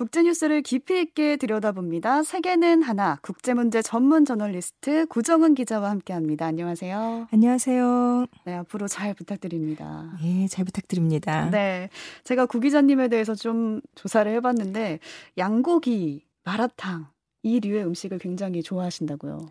국제뉴스를 깊이 있게 들여다봅니다. 세계는 하나 국제문제 전문 저널리스트 구정은 기자와 함께합니다. 안녕하세요. 안녕하세요. 네, 앞으로 잘 부탁드립니다. 예, 잘 부탁드립니다. 네, 제가 구 기자님에 대해서 좀 조사를 해봤는데 양고기, 마라탕 이 류의 음식을 굉장히 좋아하신다고요.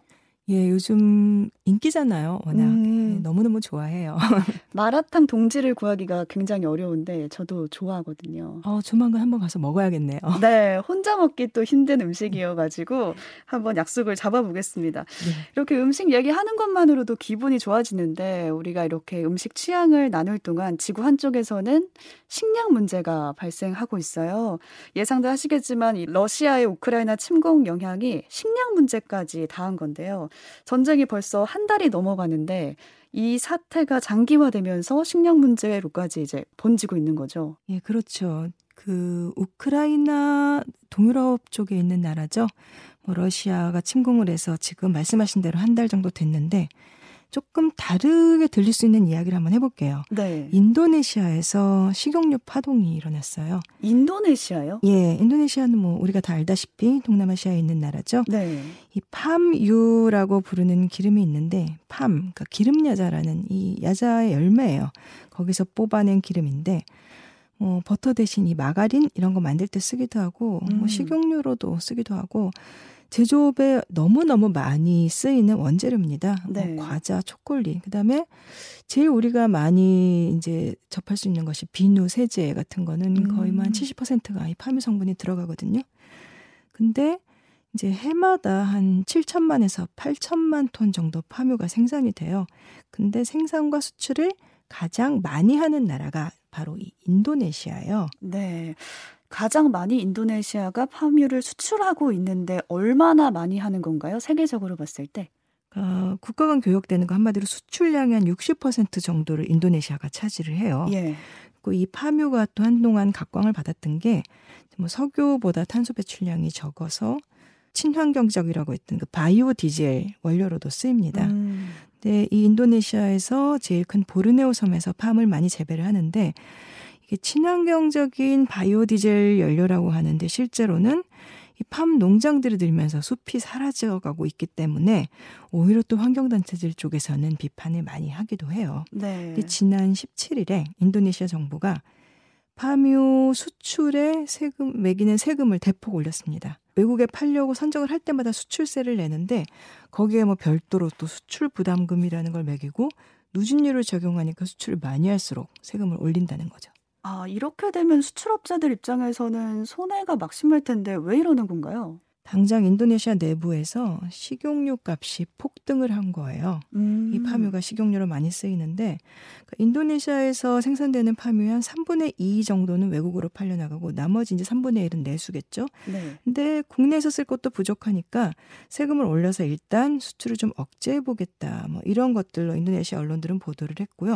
예, 요즘 인기잖아요. 워낙 음. 예, 너무너무 좋아해요. 마라탕 동지를 구하기가 굉장히 어려운데 저도 좋아하거든요. 어, 조만간 한번 가서 먹어야겠네요. 네, 혼자 먹기 또 힘든 음식이어가지고 한번 약속을 잡아보겠습니다. 네. 이렇게 음식 얘기하는 것만으로도 기분이 좋아지는데 우리가 이렇게 음식 취향을 나눌 동안 지구 한쪽에서는 식량 문제가 발생하고 있어요. 예상도 하시겠지만 러시아의 우크라이나 침공 영향이 식량 문제까지 닿은 건데요. 전쟁이 벌써 한 달이 넘어가는데 이 사태가 장기화되면서 식량 문제로까지 이제 번지고 있는 거죠. 예, 그렇죠. 그 우크라이나 동유럽 쪽에 있는 나라죠. 뭐 러시아가 침공을 해서 지금 말씀하신 대로 한 달 정도 됐는데 조금 다르게 들릴 수 있는 이야기를 한번 해볼게요. 네. 인도네시아에서 식용유 파동이 일어났어요. 인도네시아요? 예, 인도네시아는 뭐 우리가 다 알다시피 동남아시아에 있는 나라죠. 네. 이 팜유라고 부르는 기름이 있는데 팜, 그러니까 기름 야자라는 이 야자의 열매예요. 거기서 뽑아낸 기름인데 뭐 버터 대신 이 마가린 이런 거 만들 때 쓰기도 하고 뭐 음. 뭐 식용유로도 쓰기도 하고 제조업에 너무너무 많이 쓰이는 원재료입니다. 뭐 네. 뭐 과자, 초콜릿. 그다음에 제일 우리가 많이 이제 접할 수 있는 것이 비누, 세제 같은 거는 음. 거의 뭐한 70%가 이 파묘 성분이 들어가거든요. 근데 이제 해마다 한 7천만에서 8천만 톤 정도 파묘가 생산이 돼요. 근데 생산과 수출을 가장 많이 하는 나라가 바로 이 인도네시아예요. 네. 가장 많이 인도네시아가 파묘를 수출하고 있는데 얼마나 많이 하는 건가요? 세계적으로 봤을 때? 어, 국가 간 교역되는 거 한마디로 수출량의 한 60% 정도를 인도네시아가 차지를 해요. 예. 그이 파묘가 또 한동안 각광을 받았던 게 뭐 석유보다 탄소 배출량이 적어서 친환경적이라고 했던 그 바이오 디젤 원료로도 쓰입니다. 음. 근데 이 인도네시아에서 제일 큰 보르네오 섬에서 팜을 많이 재배를 하는데 친환경적인 바이오 디젤 연료라고 하는데 실제로는 이팜 농장들이 들면서 숲이 사라져가고 있기 때문에 오히려 또 환경단체들 쪽에서는 비판을 많이 하기도 해요. 네. 지난 17일에 인도네시아 정부가 파묘 수출에 세금 매기는 세금을 대폭 올렸습니다. 외국에 팔려고 선정을 할 때마다 수출세를 내는데 거기에 뭐 별도로 또 수출 부담금이라는 걸 매기고 누진율을 적용하니까 수출을 많이 할수록 세금을 올린다는 거죠. 아, 이렇게 되면 수출업자들 입장에서는 손해가 막심할 텐데 왜 이러는 건가요? 당장 인도네시아 내부에서 식용유 값이 폭등을 한 거예요. 음. 이 파묘가 식용유로 많이 쓰이는데 그러니까 인도네시아에서 생산되는 파묘의 한 3분의 2 정도는 외국으로 팔려나가고 나머지 이제 3분의 1은 내수겠죠. 네. 근데 국내에서 쓸 것도 부족하니까 세금을 올려서 일단 수출을 좀 억제해 보겠다. 뭐 이런 것들로 인도네시아 언론들은 보도를 했고요.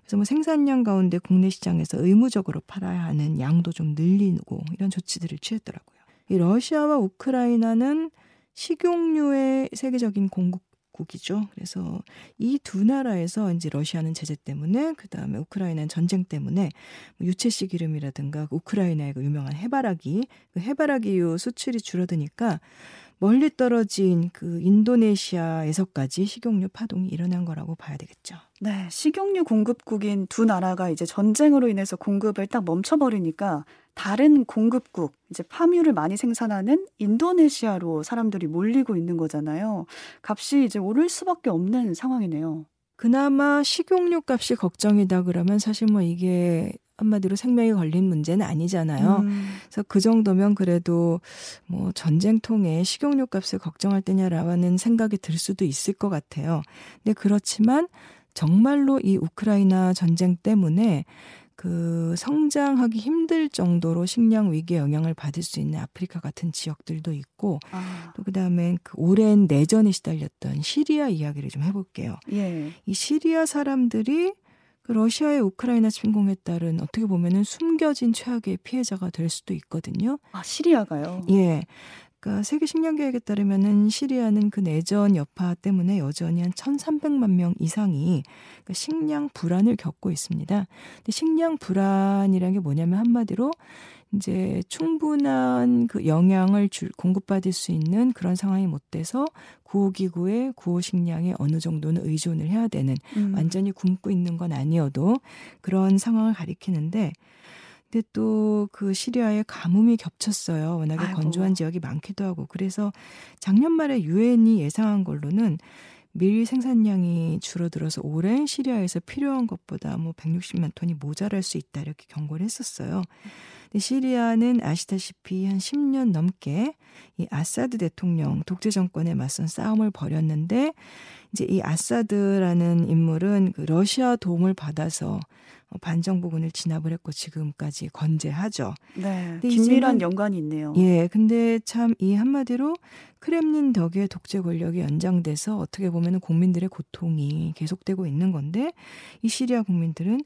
그래서 뭐 생산량 가운데 국내 시장에서 의무적으로 팔아야 하는 양도 좀 늘리고 이런 조치들을 취했더라고요. 이 러시아와 우크라이나는 식용유의 세계적인 공급국이죠. 그래서 이 두 나라에서 이제 러시아는 제재 때문에 그 다음에 우크라이나는 전쟁 때문에 뭐 유채씨 기름이라든가 우크라이나의 그 유명한 해바라기 그 해바라기유 수출이 줄어드니까 멀리 떨어진 그 인도네시아에서까지 식용유 파동이 일어난 거라고 봐야 되겠죠. 네, 식용유 공급국인 두 나라가 이제 전쟁으로 인해서 공급을 딱 멈춰버리니까 다른 공급국, 이제 파뮤를 많이 생산하는 인도네시아로 사람들이 몰리고 있는 거잖아요. 값이 이제 오를 수밖에 없는 상황이네요. 그나마 식용유 값이 걱정이다 그러면 사실 뭐 이게 한마디로 생명이 걸린 문제는 아니잖아요. 음. 그래서 그 정도면 그래도 뭐 전쟁통에 식용유 값을 걱정할 때냐라는 생각이 들 수도 있을 것 같아요. 근데 그렇지만 정말로 이 우크라이나 전쟁 때문에 그 성장하기 힘들 정도로 식량 위기에 영향을 받을 수 있는 아프리카 같은 지역들도 있고 아. 또 그다음에 그 오랜 내전에 시달렸던 시리아 이야기를 좀 해볼게요. 예. 이 시리아 사람들이 그 러시아의 우크라이나 침공에 따른 어떻게 보면은 숨겨진 최악의 피해자가 될 수도 있거든요. 아 시리아가요? 예. 그러니까 세계 식량 계획에 따르면은 시리아는 그 내전 여파 때문에 여전히 한 1,300만 명 이상이 그러니까 식량 불안을 겪고 있습니다. 근데 식량 불안이라는 게 뭐냐면 한마디로 이제 충분한 그 영양을 줄, 공급받을 수 있는 그런 상황이 못 돼서 구호기구의 구호 식량에 어느 정도는 의존을 해야 되는 음. 완전히 굶고 있는 건 아니어도 그런 상황을 가리키는데 근데 또 그 시리아에 가뭄이 겹쳤어요. 워낙에 아이고. 건조한 지역이 많기도 하고 그래서 작년 말에 유엔이 예상한 걸로는 밀 생산량이 줄어들어서 올해 시리아에서 필요한 것보다 뭐 160만 톤이 모자랄 수 있다 이렇게 경고를 했었어요. 근데 시리아는 아시다시피 한 10년 넘게 이 아사드 대통령 독재 정권에 맞선 싸움을 벌였는데 이제 이 아사드라는 인물은 그 러시아 도움을 받아서 반정부군을 진압을 했고 지금까지 건재하죠. 네. 긴밀한 연관이 있네요. 예. 근데 참 이 한마디로 크렘린 덕에 독재 권력이 연장돼서 어떻게 보면 국민들의 고통이 계속되고 있는 건데 이 시리아 국민들은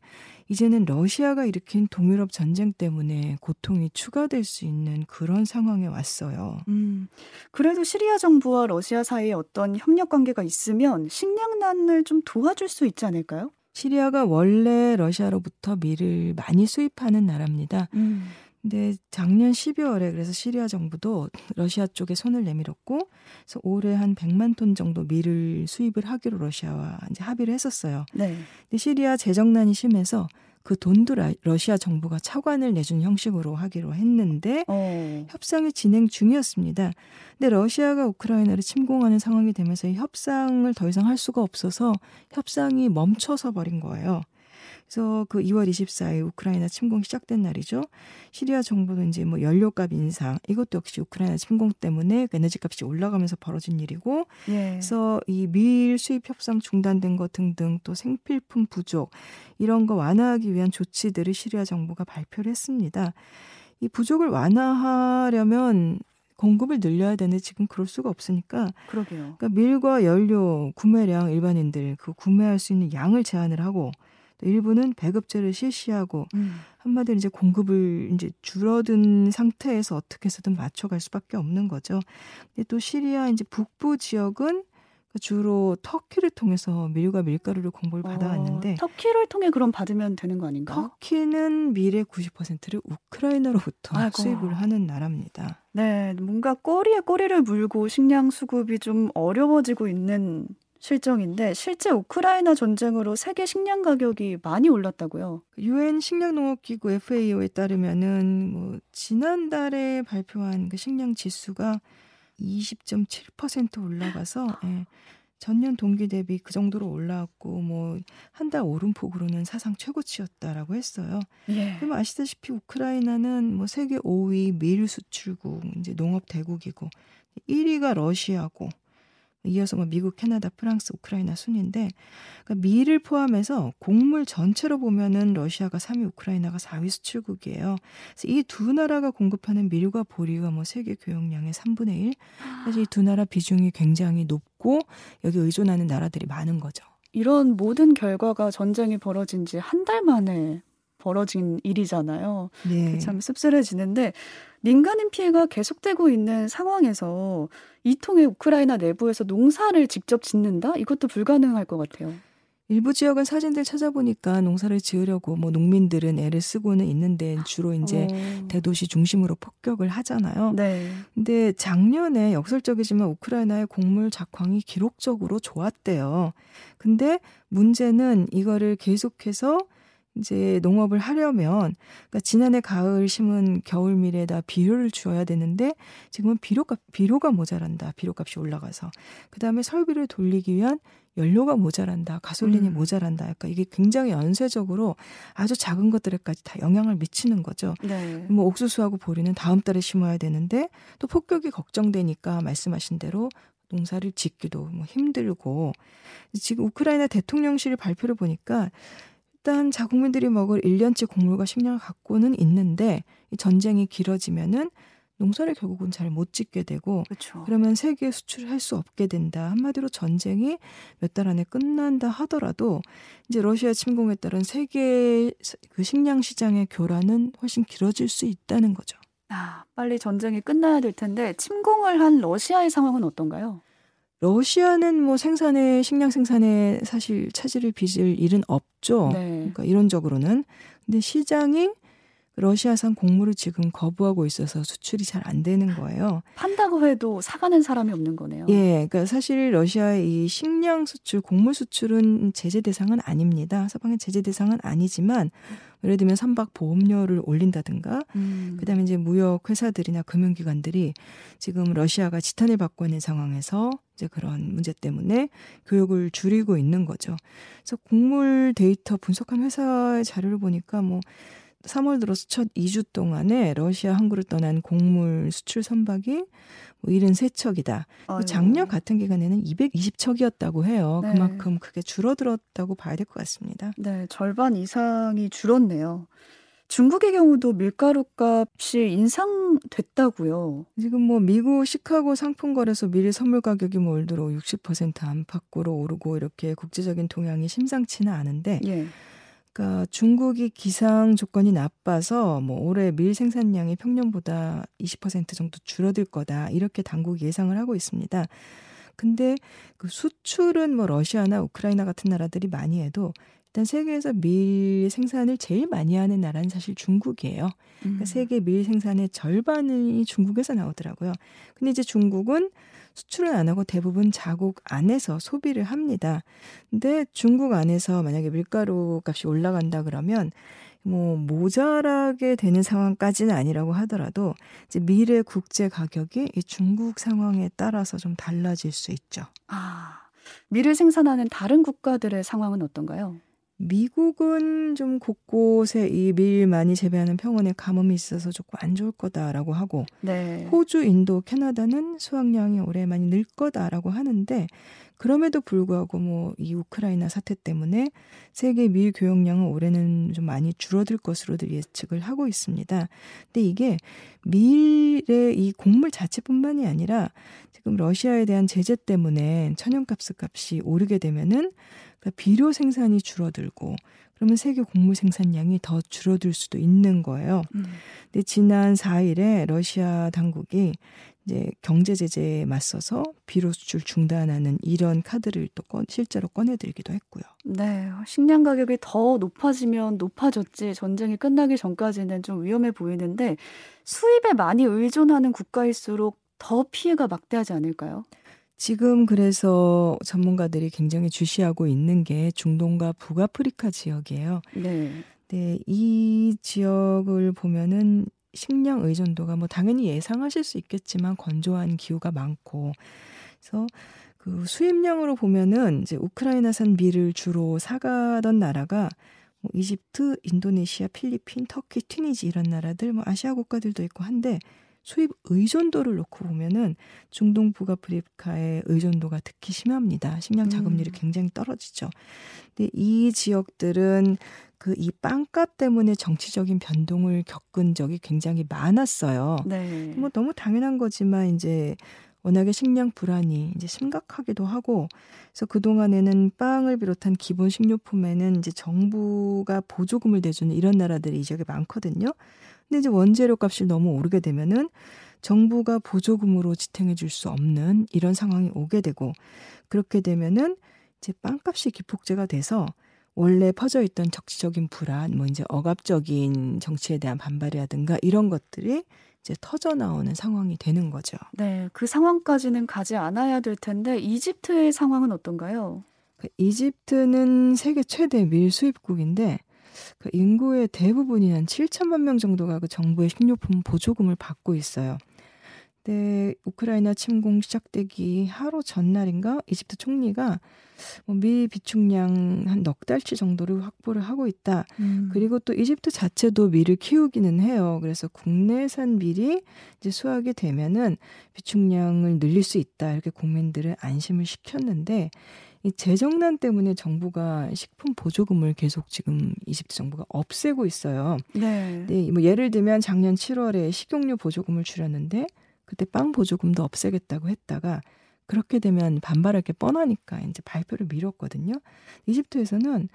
이제는 러시아가 일으킨 동유럽 전쟁 때문에 고통이 추가될 수 있는 그런 상황에 왔어요. 음, 그래도 시리아 정부와 러시아 사이에 어떤 협력 관계가 있으면 식량난을 좀 도와줄 수 있지 않을까요? 시리아가 원래 러시아로부터 밀을 많이 수입하는 나라입니다. 음. 근데 작년 12월에 그래서 시리아 정부도 러시아 쪽에 손을 내밀었고 그래서 올해 한 100만 톤 정도 밀을 수입을 하기로 러시아와 이제 합의를 했었어요. 네. 근데 시리아 재정난이 심해서 그 돈도 러시아 정부가 차관을 내준 형식으로 하기로 했는데 어. 협상이 진행 중이었습니다. 근데 러시아가 우크라이나를 침공하는 상황이 되면서 이 협상을 더 이상 할 수가 없어서 협상이 멈춰서 버린 거예요. 그래서 그 2월 24일 우크라이나 침공 시작된 날이죠. 시리아 정부는 이제 뭐 연료값 인상 이것도 역시 우크라이나 침공 때문에 그 에너지 값이 올라가면서 벌어진 일이고 예. 그래서 이밀 수입 협상 중단된 것 등등 또 생필품 부족 이런 거 완화하기 위한 조치들을 시리아 정부가 발표를 했습니다. 이 부족을 완화하려면 공급을 늘려야 되는데 지금 그럴 수가 없으니까. 그러게요. 그러니까 밀과 연료 구매량 일반인들 그 구매할 수 있는 양을 제한을 하고 일부는 배급제를 실시하고 음. 한마디로 이제 공급을 이제 줄어든 상태에서 어떻게 해서든 맞춰갈 수밖에 없는 거죠. 근데 또 시리아 이제 북부 지역은 주로 터키를 통해서 밀과 밀가루를 공급을 어, 받아왔는데 터키를 통해 그럼 받으면 되는 거 아닌가요? 터키는 밀의 90%를 우크라이나로부터 아이고. 수입을 하는 나라입니다. 네, 뭔가 꼬리에 꼬리를 물고 식량 수급이 좀 어려워지고 있는 실정인데 실제 우크라이나 전쟁으로 세계 식량 가격이 많이 올랐다고요. 유엔 식량농업기구 FAO에 따르면은 뭐 지난달에 발표한 그 식량 지수가 20.7% 올라가서 예, 전년 동기 대비 그 정도로 올라왔고 뭐 한 달 오름폭으로는 사상 최고치였다라고 했어요. 예. 그럼 아시다시피 우크라이나는 뭐 세계 5위 밀 수출국 이제 농업 대국이고 1위가 러시아고 이어서 뭐 미국, 캐나다, 프랑스, 우크라이나 순인데 그러니까 미를 포함해서 곡물 전체로 보면은 러시아가 3위, 우크라이나가 4위 수출국이에요. 이 두 나라가 공급하는 밀과 보리가 뭐 세계 교역량의 3분의 1. 사실 이 두 나라 비중이 굉장히 높고 여기 의존하는 나라들이 많은 거죠. 이런 모든 결과가 전쟁이 벌어진 지 한 달 만에 벌어진 일이잖아요. 네. 참 씁쓸해지는데 민간인 피해가 계속되고 있는 상황에서 이 통해 우크라이나 내부에서 농사를 직접 짓는다? 이것도 불가능할 것 같아요. 일부 지역은 사진들 찾아보니까 농사를 지으려고 뭐 농민들은 애를 쓰고는 있는데 주로 이제 어. 대도시 중심으로 폭격을 하잖아요. 네. 근데 작년에 역설적이지만 우크라이나의 곡물 작황이 기록적으로 좋았대요. 근데 문제는 이거를 계속해서 이제 농업을 하려면 그러니까 지난해 가을 심은 겨울 밀에다 비료를 주어야 되는데 지금은 비료값 비료가 모자란다. 비료값이 올라가서 그다음에 설비를 돌리기 위한 연료가 모자란다. 가솔린이 음. 모자란다. 약간 이게 굉장히 연쇄적으로 아주 작은 것들에까지 다 영향을 미치는 거죠. 네. 뭐 옥수수하고 보리는 다음 달에 심어야 되는데 또 폭격이 걱정되니까 말씀하신 대로 농사를 짓기도 뭐 힘들고 지금 우크라이나 대통령실 발표를 보니까 일단 자국민들이 먹을 1년치 곡물과 식량을 갖고는 있는데 이 전쟁이 길어지면은 농사를 결국은 잘 못 짓게 되고 그렇죠. 그러면 세계에 수출을 할수 없게 된다. 한마디로 전쟁이 몇 달 안에 끝난다 하더라도 이제 러시아 침공에 따른 세계 그 식량 시장의 교란은 훨씬 길어질 수 있다는 거죠. 아, 빨리 전쟁이 끝나야 될 텐데 침공을 한 러시아의 상황은 어떤가요? 러시아는 뭐 생산에 식량 생산에 사실 차질을 빚을 일은 없죠. 네. 그러니까 이론적으로는 근데 시장이 러시아산 곡물을 지금 거부하고 있어서 수출이 잘 안 되는 거예요. 판다고 해도 사가는 사람이 없는 거네요. 예, 그러니까 사실 러시아의 이 식량 수출, 곡물 수출은 제재 대상은 아닙니다. 서방의 제재 대상은 아니지만 예를 들면 선박 보험료를 올린다든가 음. 그다음에 이제 무역 회사들이나 금융기관들이 지금 러시아가 지탄을 받고 있는 상황에서 이제 그런 문제 때문에 교육을 줄이고 있는 거죠. 그래서 곡물 데이터 분석한 회사의 자료를 보니까 뭐 3월 들어서 첫 2주 동안에 러시아 항구를 떠난 곡물 수출 선박이 뭐 73척이다. 아유. 작년 같은 기간에는 220척이었다고 해요. 네. 그만큼 크게 줄어들었다고 봐야 될 것 같습니다. 네, 절반 이상이 줄었네요. 중국의 경우도 밀가루 값이 인상됐다고요. 지금 뭐 미국 시카고 상품거래소 밀 선물 가격이 뭐 들어 60% 안팎으로 오르고 이렇게 국제적인 동향이 심상치는 않은데 예. 그러니까 중국이 기상 조건이 나빠서 뭐 올해 밀 생산량이 평년보다 20% 정도 줄어들 거다 이렇게 당국이 예상을 하고 있습니다. 근데 그 수출은 뭐 러시아나 우크라이나 같은 나라들이 많이 해도 일단 세계에서 밀 생산을 제일 많이 하는 나라는 사실 중국이에요. 그러니까 음. 세계 밀 생산의 절반이 중국에서 나오더라고요. 근데 이제 중국은 수출은 안 하고 대부분 자국 안에서 소비를 합니다. 근데 중국 안에서 만약에 밀가루 값이 올라간다 그러면 뭐 모자라게 되는 상황까지는 아니라고 하더라도 이제 밀의 국제 가격이 이 중국 상황에 따라서 좀 달라질 수 있죠. 아, 밀을 생산하는 다른 국가들의 상황은 어떤가요? 미국은 좀 곳곳에 이 밀 많이 재배하는 평원에 가뭄이 있어서 조금 안 좋을 거다라고 하고 네. 호주, 인도, 캐나다는 수확량이 올해 많이 늘 거다라고 하는데 그럼에도 불구하고 뭐 이 우크라이나 사태 때문에 세계 밀 교역량은 올해는 좀 많이 줄어들 것으로들 예측을 하고 있습니다. 근데 이게 밀의 이 곡물 자체뿐만이 아니라 지금 러시아에 대한 제재 때문에 천연가스 값이 오르게 되면은 그러니까 비료 생산이 줄어들고 그러면 세계 곡물 생산량이 더 줄어들 수도 있는 거예요. 음. 근데 지난 4일에 러시아 당국이 이제 경제 제재에 맞서서 비료 수출 중단하는 이런 카드를 또 꺼, 실제로 꺼내들기도 했고요. 네, 식량 가격이 더 높아지면 높아졌지 전쟁이 끝나기 전까지는 좀 위험해 보이는데 수입에 많이 의존하는 국가일수록 더 피해가 막대하지 않을까요? 지금 그래서 전문가들이 굉장히 주시하고 있는 게 중동과 북아프리카 지역이에요. 네. 네, 이 지역을 보면은 식량 의존도가 뭐 당연히 예상하실 수 있겠지만 건조한 기후가 많고 그래서 그 수입량으로 보면은 이제 우크라이나산 밀을 주로 사가던 나라가 뭐 이집트, 인도네시아, 필리핀, 터키, 튀니지 이런 나라들 뭐 아시아 국가들도 있고 한데 수입 의존도를 놓고 보면은 중동 북아프리카의 의존도가 특히 심합니다. 식량 자금률이 음. 굉장히 떨어지죠. 근데 이 지역들은 그 이 빵값 때문에 정치적인 변동을 겪은 적이 굉장히 많았어요. 네. 뭐 너무 당연한 거지만 이제 워낙에 식량 불안이 이제 심각하기도 하고 그래서 그동안에는 빵을 비롯한 기본 식료품에는 이제 정부가 보조금을 내주는 이런 나라들이 이 지역에 많거든요. 근데 이제 원재료 값이 너무 오르게 되면은 정부가 보조금으로 지탱해 줄 수 없는 이런 상황이 오게 되고 그렇게 되면은 이제 빵값이 기폭제가 돼서 원래 퍼져 있던 정치적인 불안, 뭐 이제 억압적인 정치에 대한 반발이라든가 이런 것들이 이제 터져 나오는 상황이 되는 거죠. 네, 그 상황까지는 가지 않아야 될 텐데 이집트의 상황은 어떤가요? 그 이집트는 세계 최대 밀 수입국인데 그 인구의 대부분이 한 7천만 명 정도가 그 정부의 식료품 보조금을 받고 있어요. 근데 우크라이나 침공 시작되기 하루 전날인가 이집트 총리가 뭐밀 비축량 한 넉 달치 정도를 확보를 하고 있다. 음. 그리고 또 이집트 자체도 밀을 키우기는 해요. 그래서 국내산 밀이 이제 수확이 되면은 비축량을 늘릴 수 있다. 이렇게 국민들을 안심을 시켰는데 이 재정난 때문에 정부가 식품 보조금을 계속 지금 이집트 정부가 없애고 있어요. 네. 네, 뭐 예를 들면 작년 7월에 식용유 보조금을 줄였는데 그때 빵 보조금도 없애겠다고 했다가 그렇게 되면 반발할 게 뻔하니까 이제 발표를 미뤘거든요. 이집트에서는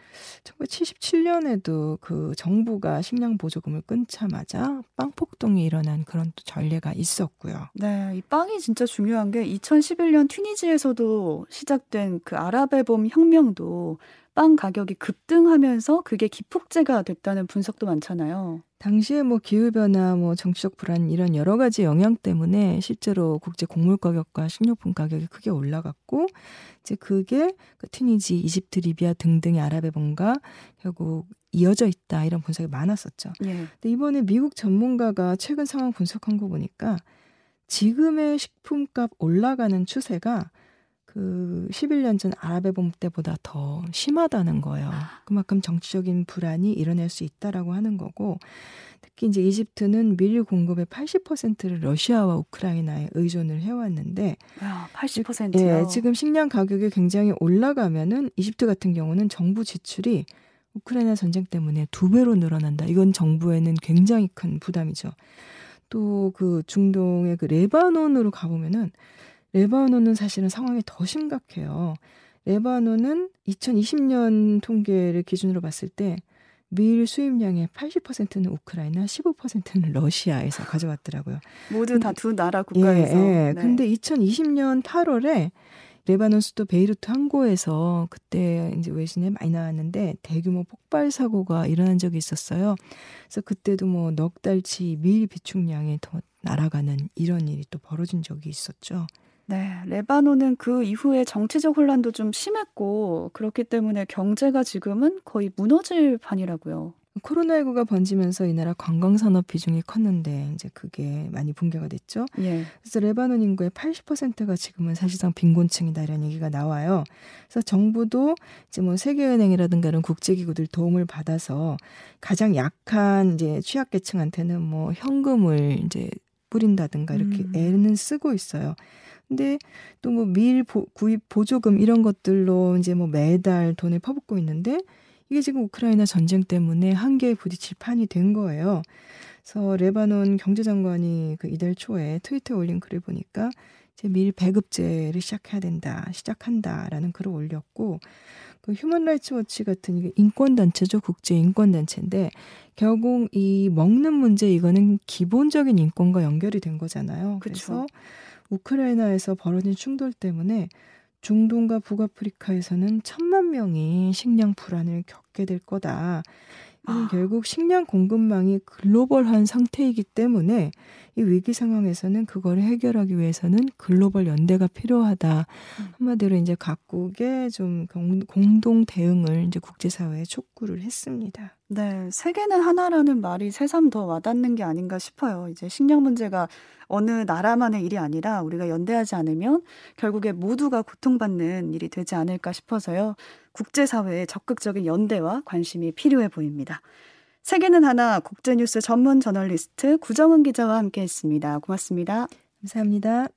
1977년에도 그 정부가 식량 보조금을 끊자마자 빵 폭동이 일어난 그런 또 전례가 있었고요. 네, 이 빵이 진짜 중요한 게 2011년 튀니지에서도 시작된 그 아랍의 봄 혁명도 빵 가격이 급등하면서 그게 기폭제가 됐다는 분석도 많잖아요. 당시에 뭐 기후변화, 뭐 정치적 불안 이런 여러 가지 영향 때문에 실제로 국제 곡물 가격과 식료품 가격이 크게 올라갔고 이제 그게 그 튀니지, 이집트, 리비아 등등의 아랍의번과 결국 이어져 있다 이런 분석이 많았었죠. 예. 근데 이번에 미국 전문가가 최근 상황 분석한 거 보니까 지금의 식품값 올라가는 추세가 그 11년 전 아랍의 봄 때보다 더 심하다는 거예요. 그만큼 정치적인 불안이 일어날 수 있다라고 하는 거고 특히 이제 이집트는 밀 공급의 80%를 러시아와 우크라이나에 의존을 해왔는데 야, 80%요? 예, 지금 식량 가격이 굉장히 올라가면은 이집트 같은 경우는 정부 지출이 우크라이나 전쟁 때문에 두 배로 늘어난다. 이건 정부에는 굉장히 큰 부담이죠. 또 그 중동의 그 레바논으로 가보면은 레바논은 사실은 상황이 더 심각해요. 레바논은 2020년 통계를 기준으로 봤을 때 밀 수입량의 80%는 우크라이나, 15%는 러시아에서 가져왔더라고요. 모두 다 두 나라 국가에서. 예, 예. 네. 근데 2020년 8월에 레바논 수도 베이루트 항구에서 그때 이제 외신에 많이 나왔는데 대규모 폭발 사고가 일어난 적이 있었어요. 그래서 그때도 뭐 넉 달치 밀 비축량이 더 날아가는 이런 일이 또 벌어진 적이 있었죠. 네, 레바논은 그 이후에 정치적 혼란도 좀 심했고 그렇기 때문에 경제가 지금은 거의 무너질 판이라고요. 코로나19가 번지면서 이 나라 관광 산업 비중이 컸는데 이제 그게 많이 붕괴가 됐죠. 예. 그래서 레바논 인구의 80%가 지금은 사실상 빈곤층이다 이런 얘기가 나와요. 그래서 정부도 이제 뭐 세계은행이라든가 이런 국제기구들 도움을 받아서 가장 약한 이제 취약계층한테는 뭐 현금을 이제 뿌린다든가 이렇게 음. 애는 쓰고 있어요. 근데 또 뭐 밀 구입 보조금 이런 것들로 이제 뭐 매달 돈을 퍼붓고 있는데 이게 지금 우크라이나 전쟁 때문에 한계에 부딪힐 판이 된 거예요. 그래서 레바논 경제장관이 그 이달 초에 트위터에 올린 글을 보니까 이제 밀 배급제를 시작해야 된다, 시작한다라는 글을 올렸고 그 휴먼 라이츠 워치 같은 이게 인권 단체죠, 국제 인권 단체인데 결국 이 먹는 문제 이거는 기본적인 인권과 연결이 된 거잖아요. 그쵸. 그래서 우크라이나에서 벌어진 충돌 때문에 중동과 북아프리카에서는 천만 명이 식량 불안을 겪게 될 거다. 이는 아. 결국 식량 공급망이 글로벌한 상태이기 때문에 이 위기 상황에서는 그걸 해결하기 위해서는 글로벌 연대가 필요하다. 음. 한마디로 이제 각국의 좀 공동 대응을 이제 국제사회에 촉구를 했습니다. 네, 세계는 하나라는 말이 새삼 더 와닿는 게 아닌가 싶어요. 이제 식량 문제가 어느 나라만의 일이 아니라 우리가 연대하지 않으면 결국에 모두가 고통받는 일이 되지 않을까 싶어서요. 국제사회의 적극적인 연대와 관심이 필요해 보입니다. 세계는 하나 국제뉴스 전문 저널리스트 구정은 기자와 함께 했습니다. 고맙습니다. 감사합니다.